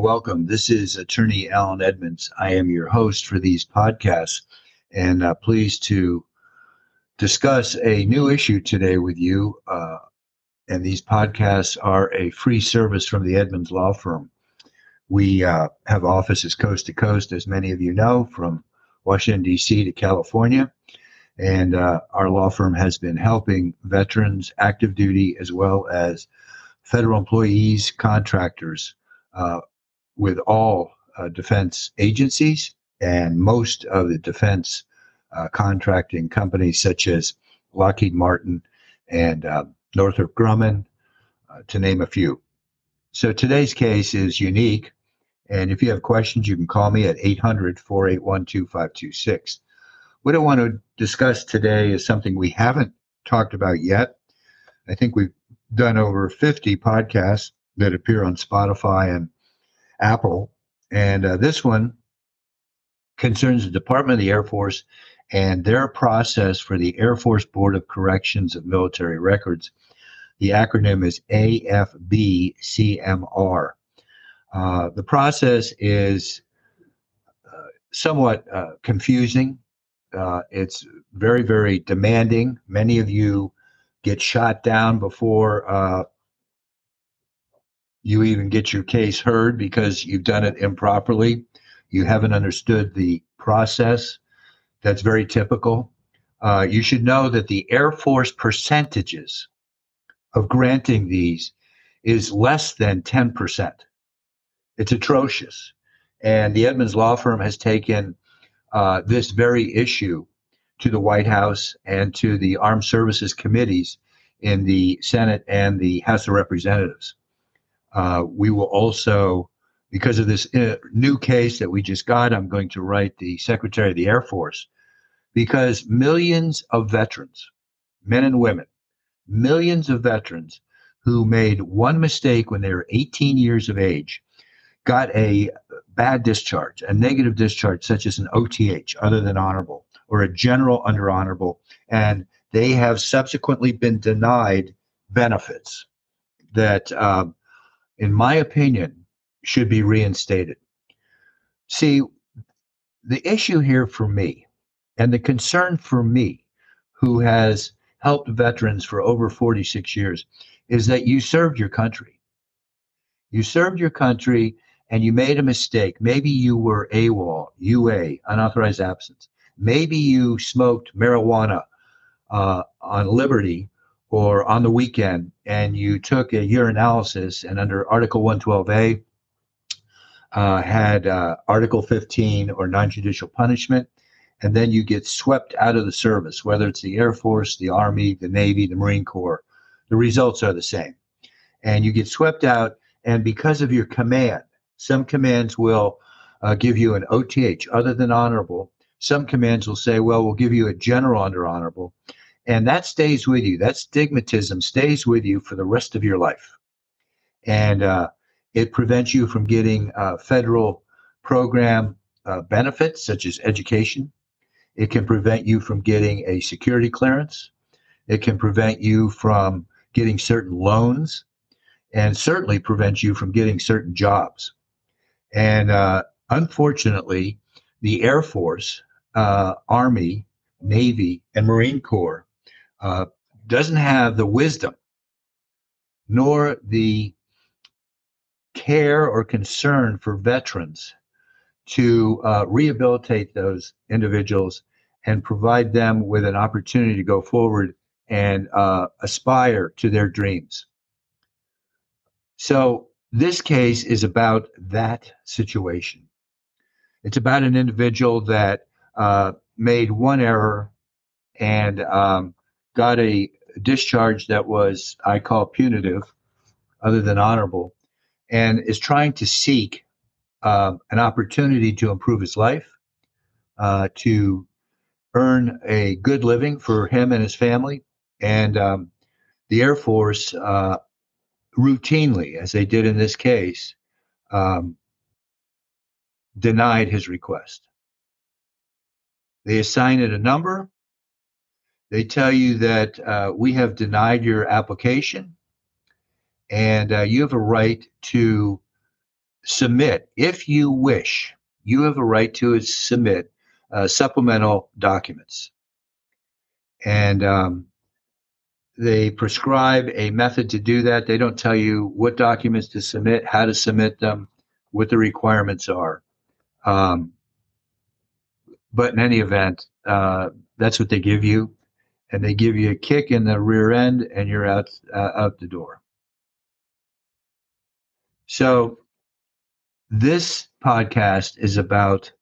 welcome. This is Attorney Alan Edmonds. I am your host for these podcasts and uh, pleased to discuss a new issue today with you. Uh, and these podcasts are a free service from the Edmonds Law Firm. We uh, have offices coast to coast, as many of you know, from Washington, D.C. to California. And uh, our law firm has been helping veterans, active duty, as well as federal employees, contractors uh, with all uh, defense agencies and most of the defense uh, contracting companies, such as Lockheed Martin and uh, Northrop Grumman, uh, to name a few. So today's case is unique. And if you have questions, you can call me at 800 481 2526. What I want to discuss today is something we haven't talked about yet. I think we've done over 50 podcasts that appear on Spotify and Apple. And uh, this one concerns the Department of the Air Force and their process for the Air Force Board of Corrections of Military Records. The acronym is AFBCMR. Uh, the process is uh, somewhat uh, confusing. Uh, it's very, very demanding. Many of you get shot down before uh, you even get your case heard because you've done it improperly. You haven't understood the process. That's very typical. Uh, you should know that the Air Force percentages of granting these is less than 10%. It's atrocious. And the Edmonds Law Firm has taken uh, this very issue to the White House and to the Armed Services Committees in the Senate and the House of Representatives. Uh, we will also, because of this uh, new case that we just got, I'm going to write the Secretary of the Air Force. Because millions of veterans, men and women, millions of veterans who made one mistake when they were 18 years of age got a bad discharge, a negative discharge, such as an OTH, other than honorable, or a general under honorable, and they have subsequently been denied benefits that um, in my opinion, should be reinstated. See, the issue here for me and the concern for me, who has helped veterans for over 46 years, is that you served your country. You served your country and you made a mistake. Maybe you were AWOL, UA, unauthorized absence. Maybe you smoked marijuana uh, on liberty or on the weekend and you took a urinalysis and under Article 112A uh, had uh, Article 15 or non judicial punishment, and then you get swept out of the service, whether it's the Air Force, the Army, the Navy, the Marine Corps, the results are the same. And you get swept out, and because of your command, some commands will uh, give you an OTH other than honorable. Some commands will say, well, we'll give you a general under honorable and that stays with you. That stigmatism stays with you for the rest of your life, and uh, it prevents you from getting uh, federal program uh, benefits such as education. It can prevent you from getting a security clearance. It can prevent you from getting certain loans, and certainly prevent you from getting certain jobs. And uh, unfortunately, the Air Force, uh, Army, Navy, and Marine Corps uh, doesn't have the wisdom nor the care or concern for veterans to uh, rehabilitate those individuals and provide them with an opportunity to go forward and uh, aspire to their dreams. So, this case is about that situation. It's about an individual that uh, made one error and um, got a discharge that was, I call punitive, other than honorable, and is trying to seek uh, an opportunity to improve his life, uh, to earn a good living for him and his family. And um, the Air Force uh, routinely, as they did in this case, um, denied his request. They assigned it a number, they tell you that uh, we have denied your application and uh, you have a right to submit, if you wish, you have a right to submit uh, supplemental documents. And um, they prescribe a method to do that. They don't tell you what documents to submit, how to submit them, what the requirements are. Um, but in any event, uh, that's what they give you. And they give you a kick in the rear end, and you're out uh, out the door. So, this podcast is about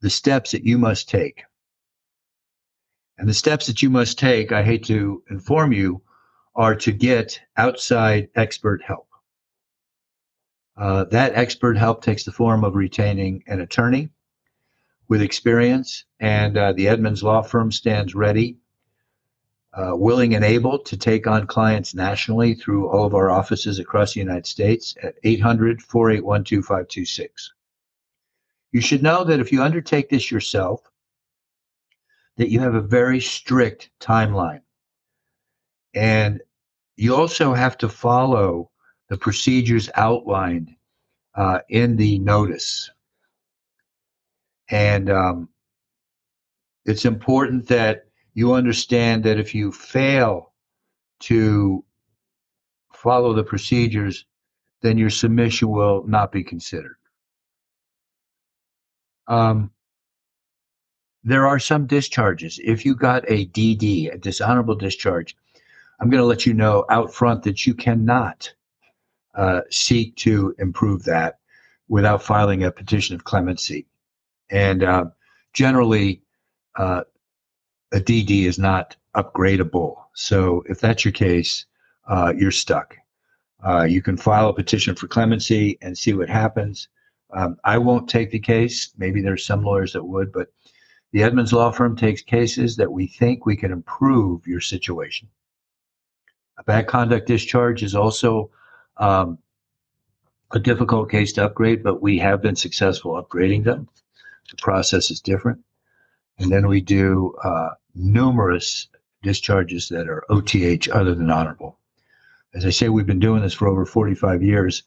the steps that you must take. And the steps that you must take, I hate to inform you, are to get outside expert help. Uh, that expert help takes the form of retaining an attorney with experience, and uh, the Edmonds Law Firm stands ready, uh, willing and able to take on clients nationally through all of our offices across the United States at 800 481 2526. You should know that if you undertake this yourself, that you have a very strict timeline. And you also have to follow the procedures outlined uh, in the notice. And um, it's important that you understand that if you fail to follow the procedures, then your submission will not be considered. Um, there are some discharges. If you got a DD, a dishonorable discharge, I'm going to let you know out front that you cannot uh, seek to improve that without filing a petition of clemency. And uh, generally, uh, a DD is not upgradable. So if that's your case, uh, you're stuck. Uh, you can file a petition for clemency and see what happens. Um, I won't take the case. Maybe there's some lawyers that would, but the Edmonds Law Firm takes cases that we think we can improve your situation. A bad conduct discharge is also um, a difficult case to upgrade, but we have been successful upgrading them. The process is different. And then we do uh, numerous discharges that are OTH other than honorable. As I say, we've been doing this for over 45 years.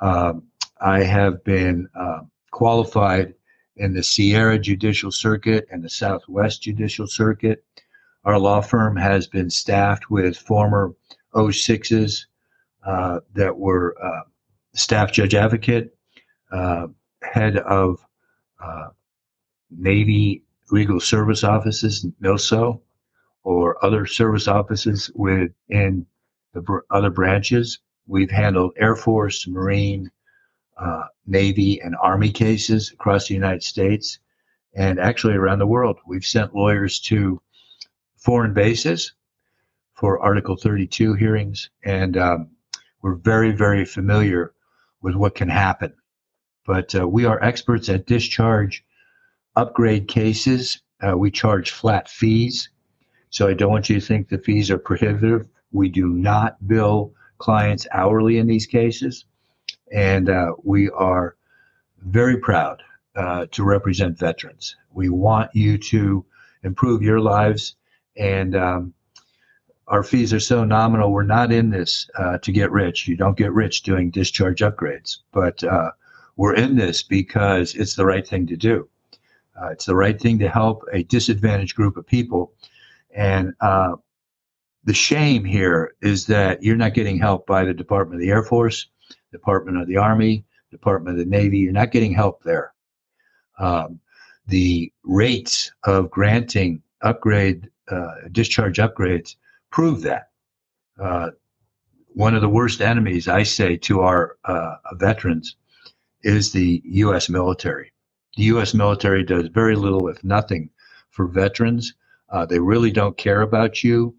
Um, I have been uh, qualified in the Sierra Judicial Circuit and the Southwest Judicial Circuit. Our law firm has been staffed with former 06s uh, that were uh, staff judge advocate, uh, head of uh, Navy Legal Service Offices, NOSO, or other service offices within the br- other branches. We've handled Air Force, Marine, uh, Navy, and Army cases across the United States and actually around the world. We've sent lawyers to foreign bases for Article 32 hearings, and um, we're very, very familiar with what can happen. But uh, we are experts at discharge upgrade cases. Uh, we charge flat fees. So I don't want you to think the fees are prohibitive. We do not bill clients hourly in these cases. And uh, we are very proud uh, to represent veterans. We want you to improve your lives, and um, our fees are so nominal. We're not in this uh, to get rich. You don't get rich doing discharge upgrades, but uh, we're in this because it's the right thing to do. Uh, it's the right thing to help a disadvantaged group of people. And uh, the shame here is that you're not getting help by the Department of the Air Force Department of the Army, Department of the Navy. You're not getting help there. Um, the rates of granting upgrade uh, discharge upgrades prove that. Uh, one of the worst enemies, I say, to our uh, veterans is the U.S. military. The U.S. military does very little, if nothing, for veterans. Uh, they really don't care about you.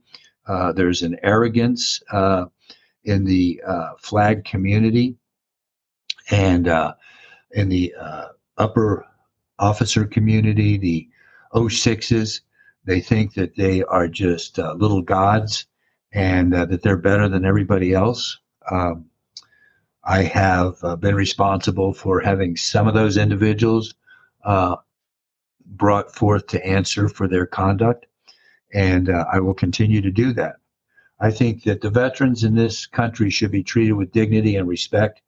Uh, there's an arrogance uh, in the uh, flag community and uh, in the uh, upper officer community, the 06s. They think that they are just little gods and that they're better than everybody else. Um, I have been responsible for having some of those individuals brought forth to answer for their conduct, and I will continue to do that. I think that the veterans in this country should be treated with dignity and respect.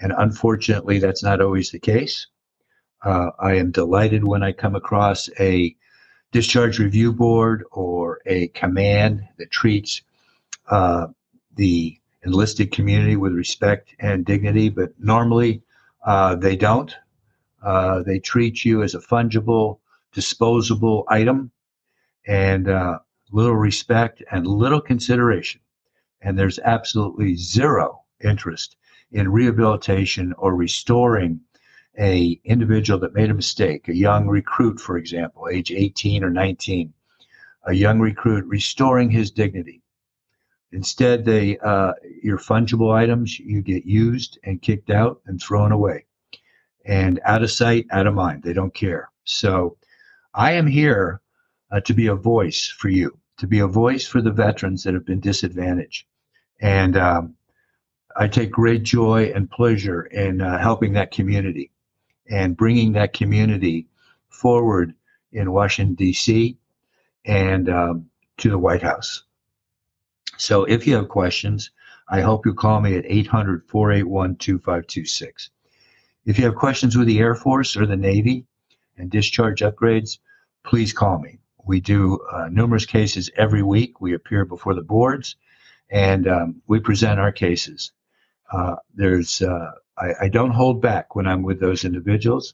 And unfortunately, that's not always the case. Uh, I am delighted when I come across a discharge review board or a command that treats uh, the enlisted community with respect and dignity, but normally uh, they don't. Uh, they treat you as a fungible, disposable item and uh, little respect and little consideration. And there's absolutely zero interest in rehabilitation or restoring a individual that made a mistake, a young recruit, for example, age 18 or 19, a young recruit restoring his dignity. Instead, they uh, your fungible items you get used and kicked out and thrown away, and out of sight, out of mind. They don't care. So, I am here uh, to be a voice for you, to be a voice for the veterans that have been disadvantaged, and um, I take great joy and pleasure in uh, helping that community and bringing that community forward in Washington, D.C. and um, to the White House. So if you have questions, I hope you call me at 800 481 2526. If you have questions with the Air Force or the Navy and discharge upgrades, please call me. We do uh, numerous cases every week. We appear before the boards and um, we present our cases. Uh, there's uh, I, I, don't hold back when I'm with those individuals.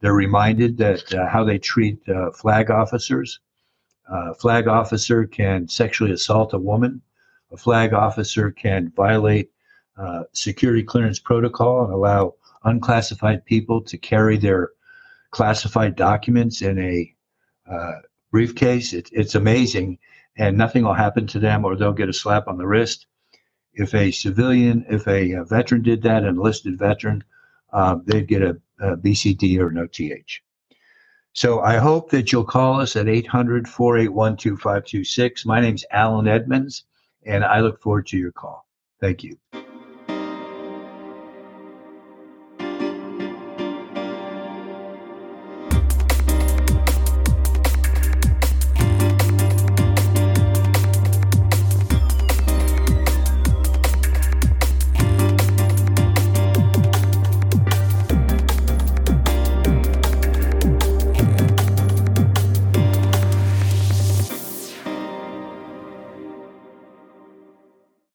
They're reminded that uh, how they treat uh, flag officers. Uh, flag officer can sexually assault a woman. A flag officer can violate uh, security clearance protocol and allow unclassified people to carry their classified documents in a uh, briefcase. It, it's amazing, and nothing will happen to them, or they'll get a slap on the wrist if a civilian, if a, a veteran did that, an enlisted veteran, uh, they'd get a, a, BCD or an OTH. So I hope that you'll call us at 800 481 2526. My name's Alan Edmonds, and I look forward to your call. Thank you.